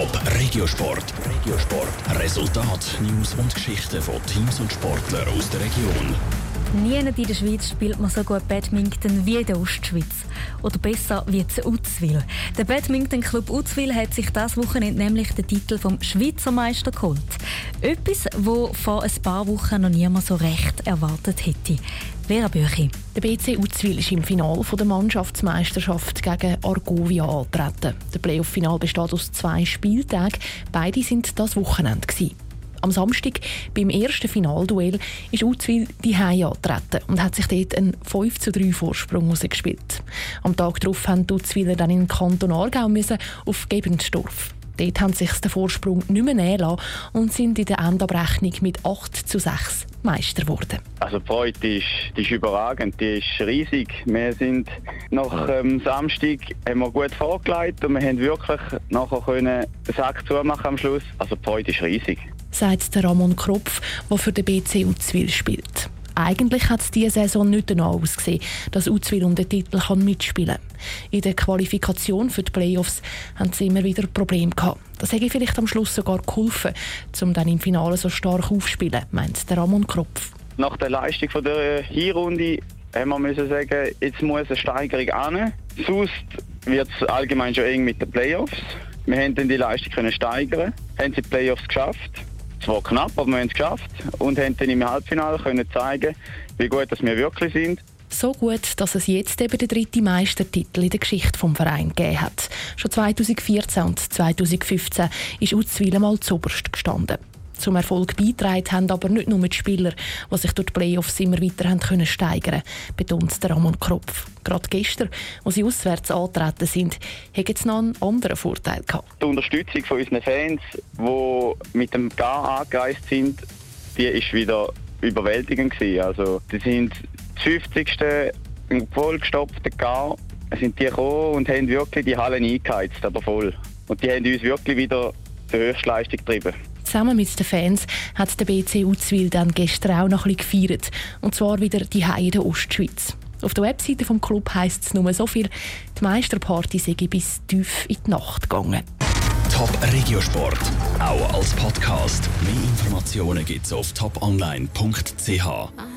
Top Regiosport. Regiosport. Resultat, News und Geschichten von Teams und Sportlern aus der Region. Nie in der Schweiz spielt man so gut Badminton wie in der Ostschweiz. Oder besser wie zu Uzwil. Der Badminton-Club Uzwil hat sich das Wochenende nämlich den Titel vom Schweizer Meister geholt. Etwas, wo vor ein paar Wochen noch niemand so recht erwartet hätte. Vera Büchi. Der BC Uzwil ist im Finale der Mannschaftsmeisterschaft gegen Argovia angetreten. Der Playoff-Final besteht aus zwei Spieltagen. Beide sind das Wochenende. Am Samstag, beim ersten Finalduell, ist Uzwil die Hause angetreten und hat sich dort einen 5 zu 3 Vorsprung herausgespielt. Am Tag darauf mussten die Uzwiler dann in den Kanton Aargau müssen auf Gebensdorf. Dort haben sich den Vorsprung nicht mehr nehmen lassen und sind in der Endabrechnung mit 8 zu 6 Meister geworden. Also die Freude ist, die ist überragend, die ist riesig. Wir sind nach ähm, Samstag haben wir gut vorgelegt und wir haben wirklich nachher können den Sack zumachen am Schluss. Also die Freude ist riesig sagt der Ramon Kropf, der für den BC Uzwil spielt. Eigentlich hat es diese Saison nicht danach ausgesehen, dass Uzwil um den Titel kann mitspielen kann. In der Qualifikation für die Playoffs haben sie immer wieder Probleme gehabt. Das hätte vielleicht am Schluss sogar geholfen, um dann im Finale so stark aufzuspielen, meint der Ramon Kropf. Nach der Leistung von der Hinrunde haben wir sagen, jetzt muss eine Steigerung an. Sonst wird es allgemein schon eng mit den Playoffs. Wir haben dann die Leistung steigern, haben sie die Playoffs geschafft zwar knapp, aber wir haben es geschafft und haben dann im Halbfinale können zeigen, wie gut dass wir wirklich sind. So gut, dass es jetzt eben den dritten Meistertitel in der Geschichte vom Verein gegeben hat. Schon 2014 und 2015 ist Uzwil mal zuoberst gestanden. Zum Erfolg beitragen haben aber nicht nur die Spieler, die sich durch die Playoffs immer weiter haben können steigern betont der Ramon Kropf. Gerade gestern, als sie auswärts angetreten sind, haben sie noch einen anderen Vorteil gehabt. Die Unterstützung von unseren Fans, die mit dem Gar angereist sind, die ist wieder überwältigend gewesen. Also, die sind das 50. vollgestopfte Gar sind die gekommen und haben wirklich die Hallen eingeheizt, aber voll. Und die haben uns wirklich wieder zur Höchstleistung getrieben. Zusammen mit den Fans hat der BC Uzwil dann gestern auch noch ein bisschen gefeiert. Und zwar wieder die in der Ostschweiz. Auf der Webseite vom Club heisst es nur so viel, die Meisterparty sei bis tief in die Nacht gegangen. Top Regiosport, auch als Podcast. Mehr Informationen gibt's auf toponline.ch.